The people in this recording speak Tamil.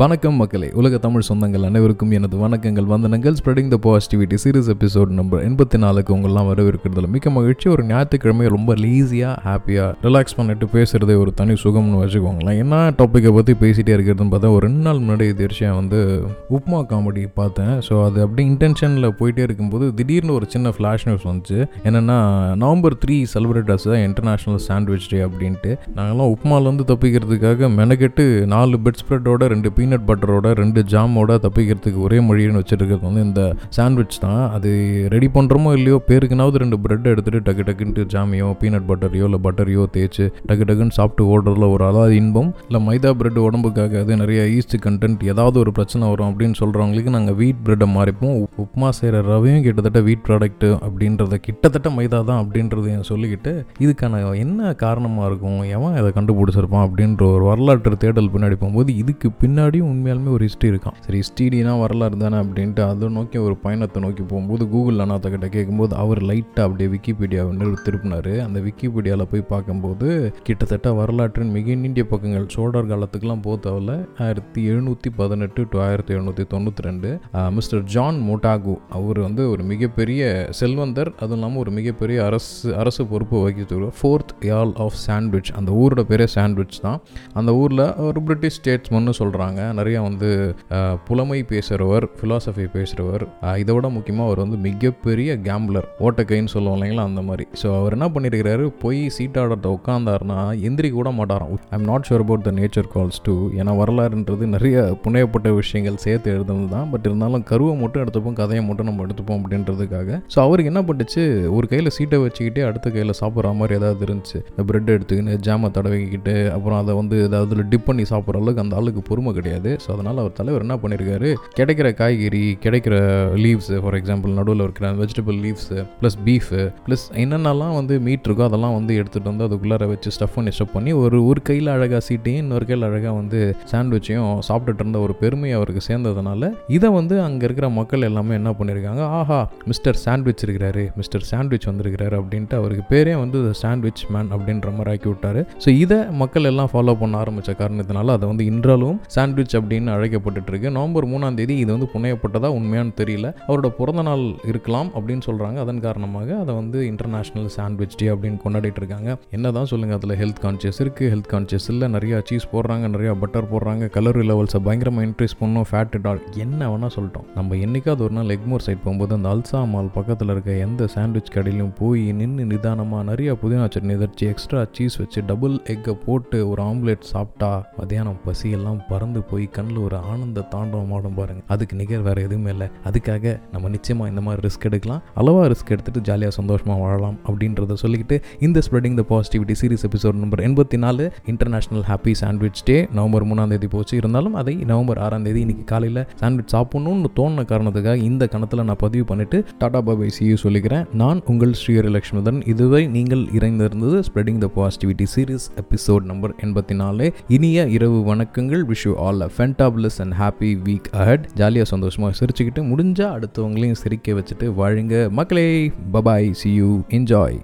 வணக்கம் மக்களே. உலக தமிழ் சொந்தங்கள் அனைவருக்கும் எனது வணக்கங்கள் வந்தனங்கள். Spreading the positivity series episode number எண்பத்தி நாலுக்கு உங்கள்லாம் வரவேற்கிறதுல மிக்க மகிழ்ச்சி. ஒரு ஞாயிற்றுக்கிழமை ரொம்ப லீஸியாக ஹாப்பியாக ரிலாக்ஸ் பண்ணிட்டு பேசுகிறதே ஒரு தனி சுகம்னு வச்சுக்கோங்களேன். என்ன டாப்பிக்கை பற்றி பேசிகிட்டே இருக்கிறதுன்னு பார்த்தா ஒரு ரெண்டு நாள் முன்னாடி தீர்ச்சியாக வந்து உப்மா காமெடி பார்த்தேன். ஸோ அது அப்படியே இன்டென்ஷனில் போயிட்டே இருக்கும்போது திடீர்னு ஒரு சின்ன ஃப்ளாஷ் நியூஸ் வந்துச்சு. என்னென்னா நவம்பர் த்ரீ செலிப்ரேட் தான் இன்டர்நேஷ்னல் சாண்ட்விச் டே அப்படின்ட்டு. நாங்கள்லாம் உப்மாலேருந்து தப்பிக்கிறதுக்காக மெனக்கெட்டு நாலு பெட் ஸ்ப்ரெட்டோட ரெண்டு பீனட் பட்டரோட ரெண்டு ஜாமோட தப்பிக்கிறதுக்கு ஒரே மொழின்னு வச்சுருக்கிறது வந்து இந்த சாண்ட்விச் தான். அது ரெடி பண்ணுறோமோ இல்லையோ பேருக்குனாவது ரெண்டு பிரெட் எடுத்துகிட்டு டக்கு டக்குன்ட்டு ஜாமையோ பீனட் பட்டரையோ இல்லை பட்டரையோ தேய்ச்சி டக்கு டக்குன்னு சாப்பிட்டு ஓடுறதுல ஒரு அதாவது இன்பம். இல்லை மைதா பிரெட் உடம்புக்காக அது நிறைய ஈஸ்ட் கண்டென்ட் ஏதாவது ஒரு பிரச்சனை வரும் அப்படின்னு சொல்கிறவங்களுக்கு நாங்கள் வீட் பிரெட்டை மாறிப்போம். உப்புமா உப்மா செய்கிற ரவையும் கிட்டத்தட்ட வீட் ப்ராடக்ட்டு அப்படின்றத கிட்டத்தட்ட மைதா தான் அப்படின்றத சொல்லிக்கிட்டு இதுக்கான என்ன காரணமாக இருக்கும்? எவன் இதை கண்டுபிடிச்சிருப்பான் அப்படின்ற ஒரு வரலாற்று தேடல் பின்னாடி போகும்போது இதுக்கு பின்னாடி பின்னாடியும் உண்மையாலுமே ஒரு ஹிஸ்ட்ரி இருக்கான் சரி ஹிஸ்டினா வரலாறு தானே அப்படின்ட்டு அதை நோக்கி ஒரு பயணத்தை நோக்கி போகும்போது கூகுள் அண்ணாத்த கிட்ட கேட்கும்போது அவர் லைட்டாக அப்படியே விக்கிபீடியாவை நிறு திருப்பினார். அந்த விக்கிபீடியாவில் போய் பார்க்கும்போது கிட்டத்தட்ட வரலாற்றின் மிக நீண்டிய பக்கங்கள் சோழர் காலத்துக்கெல்லாம் போக தேவையில்ல. ஆயிரத்தி எழுநூற்றி பதினெட்டு டு ஆயிரத்தி எழுநூற்றி தொண்ணூற்றி ரெண்டு மிஸ்டர் ஜான் மோட்டாகு அவர் வந்து ஒரு மிகப்பெரிய செல்வந்தர். அதுவும் இல்லாமல் ஒரு மிகப்பெரிய அரசு அரசு பொறுப்பு வகித்து ஃபோர்த் யால் ஆஃப் சாண்ட்விச் அந்த ஊரோட பேரே சாண்ட்விச் தான். அந்த ஊரில் ஒரு பிரிட்டிஷ் ஸ்டேட்ஸ்மன்னு சொல்கிறாங்க நிறையா வந்து புலமை பேசுகிறவர் ஃபிலாசபி பேசுகிறவர் இதை விட முக்கியமாக அவர் வந்து மிகப்பெரிய கேம்ப்ளர் ஓட்டக்கைன்னு சொல்லுவோம் இல்லைங்களா அந்த மாதிரி. ஸோ அவர் என்ன பண்ணியிருக்கிறாரு போய் சீட்டாடத்தை உட்காந்தாருன்னா எந்திரிக்க கூட மாட்டாராம். I'm not sure about the nature calls too ஏன்னா வரலாறுன்றது நிறைய புனையப்பட்ட விஷயங்கள் சேர்த்து எழுதுனது தான். பட் இருந்தாலும் கருவை மட்டும் எடுத்துப்போம் கதையை மட்டும் நம்ம எடுத்துப்போம் அப்படின்றதுக்காக. ஸோ அவருக்கு என்ன பண்ணுச்சு ஒரு கையில் சீட்டை வச்சுக்கிட்டே அடுத்த கையில் சாப்பிட்ற மாதிரி ஏதாவது இருந்துச்சு. இந்த பிரெட் எடுத்துக்கின்னு ஜாமை தடவிக்கிட்டு அப்புறம் அதை வந்து ஏதாவது டிப் பண்ணி சாப்பிட்ற அளவுக்கு அந்த ஆளுக்கு பொறுமை கிடையாது. ஸோ அதனால் அவர் தலைவர் என்ன பண்ணியிருக்காரு கிடைக்கிற காய்கறி கிடைக்கிற லீவ்ஸ் ஃபார் எக்ஸாம்பிள் நடுவில் இருக்கிற vegetable leaves plus beef plus என்னென்னலாம் வந்து மீட் இருக்கோ அதெல்லாம் வந்து எடுத்துகிட்டு வந்து அதுக்குள்ளார வச்சு ஸ்டஃப் பண்ணி ஸ்டஃப் பண்ணி ஒரு ஒரு கையில் அழகாக சீட்டையும் இன்னொரு கையில் அழகாக வந்து சாண்ட்விச்சையும் சாப்பிட்டுட்டு இருந்த ஒரு பெருமை அவருக்கு சேர்ந்ததுனால இதை வந்து அங்கே இருக்கிற மக்கள் எல்லாமே என்ன பண்ணியிருக்காங்க ஆஹா மிஸ்டர் சாண்ட்விச் இருக்கிறாரு மிஸ்டர் சாண்ட்விச் வந்திருக்கிறாரு அப்படின்ட்டு அவருக்கு பேரே வந்து சாண்ட்விச் மேன் அப்படின்ற மாதிரி ஆக்கி விட்டாரு. ஸோ இதை மக்கள் எல்லாம் ஃபாலோ பண்ண ஆரம்பித்த காரணத்தினால அதை வந்து இன்றாலும் சாண்ட்விச் அப்படின்னு அழைக்கப்பட்டுருக்கு நவம்பர் மூணாம் தேதி இது வந்து புனையப்பட்டதா உண்மையான்னு தெரியல. அவரோட பிறந்த நாள் இருக்கலாம் அப்படின்னு சொல்கிறாங்க அதன் காரணமாக அதை வந்து இன்டர்நேஷ்னல் சாண்ட்விச் டே அப்படின்னு கொண்டாடிட்டு இருக்காங்க என்ன தான் சொல்லுங்கள் அதில் ஹெல்த் கான்சியஸ் இருக்குது ஹெல்த் கான்சியஸ் இல்லை நிறையா சீஸ் போடுறாங்க நிறையா பட்டர் போடுறாங்க கலரி லெவல்ஸை பயங்கரமாக இன்க்ரீஸ் பண்ணணும் ஃபேட் டால் என்ன வேணால் சொல்லிட்டோம். நம்ம என்னைக்காவது ஒரு நாள் எக்மோர் சைட் போகும்போது அந்த அல்சா மால் பக்கத்தில் இருக்க எந்த சாண்ட்விச் கடையிலும் போய் நின்று நிதானமாக நிறைய புதினா சட்னி எதாச்சு எக்ஸ்ட்ரா சீஸ் வச்சு டபுள் எக்கை போட்டு ஒரு ஆம்லேட் சாப்பிட்டா மத்தியானம் பசியெல்லாம் பறந்து போய் கண்ணில் ஒரு ஆனந்த தாண்டவம் ஆடும் பாருங்க. அதுக்கு நிகர் வேற எதுவுமே இல்லை. அதுக்காக நம்ம நிச்சயமாக இந்த மாதிரி ரிஸ்க் எடுக்கலாம். அளவாக ரிஸ்க் எடுத்துட்டு ஜாலியாக சந்தோஷமாக வாழலாம் அப்படின்றத சொல்லிக்கிட்டு இந்த spreading the positivity series episode number எண்பத்தி நாலு international happy sandwich day November மூணாம் தேதி போச்சு. இருந்தாலும் அதை நவம்பர் ஆறாம் தேதி இன்னைக்கு காலையில் சாண்ட்விச் சாப்பிடணும்னு தோணுன காரணத்துக்காக இந்த கணத்தில் நான் பதிவு பண்ணிட்டு டாடா பாபை சியூ சொல்லிக்கிறேன். நான் உங்கள் ஸ்ரீஹரி லட்சுமிதன் இதுவரை நீங்கள் இறைந்திருந்தது spreading the positivity series episode number எண்பத்தி நாலு இனிய இரவு வணக்கங்கள். Wish you all a fantabulous and happy week ahead ஜாலியாக சந்தோஷமாக சிரிச்சுக்கிட்டு முடிஞ்சால் அடுத்தவங்களையும் சிரிக்க வச்சுட்டு வாழுங்க. மக்களே பபாய் சி யூ என்ஜாய்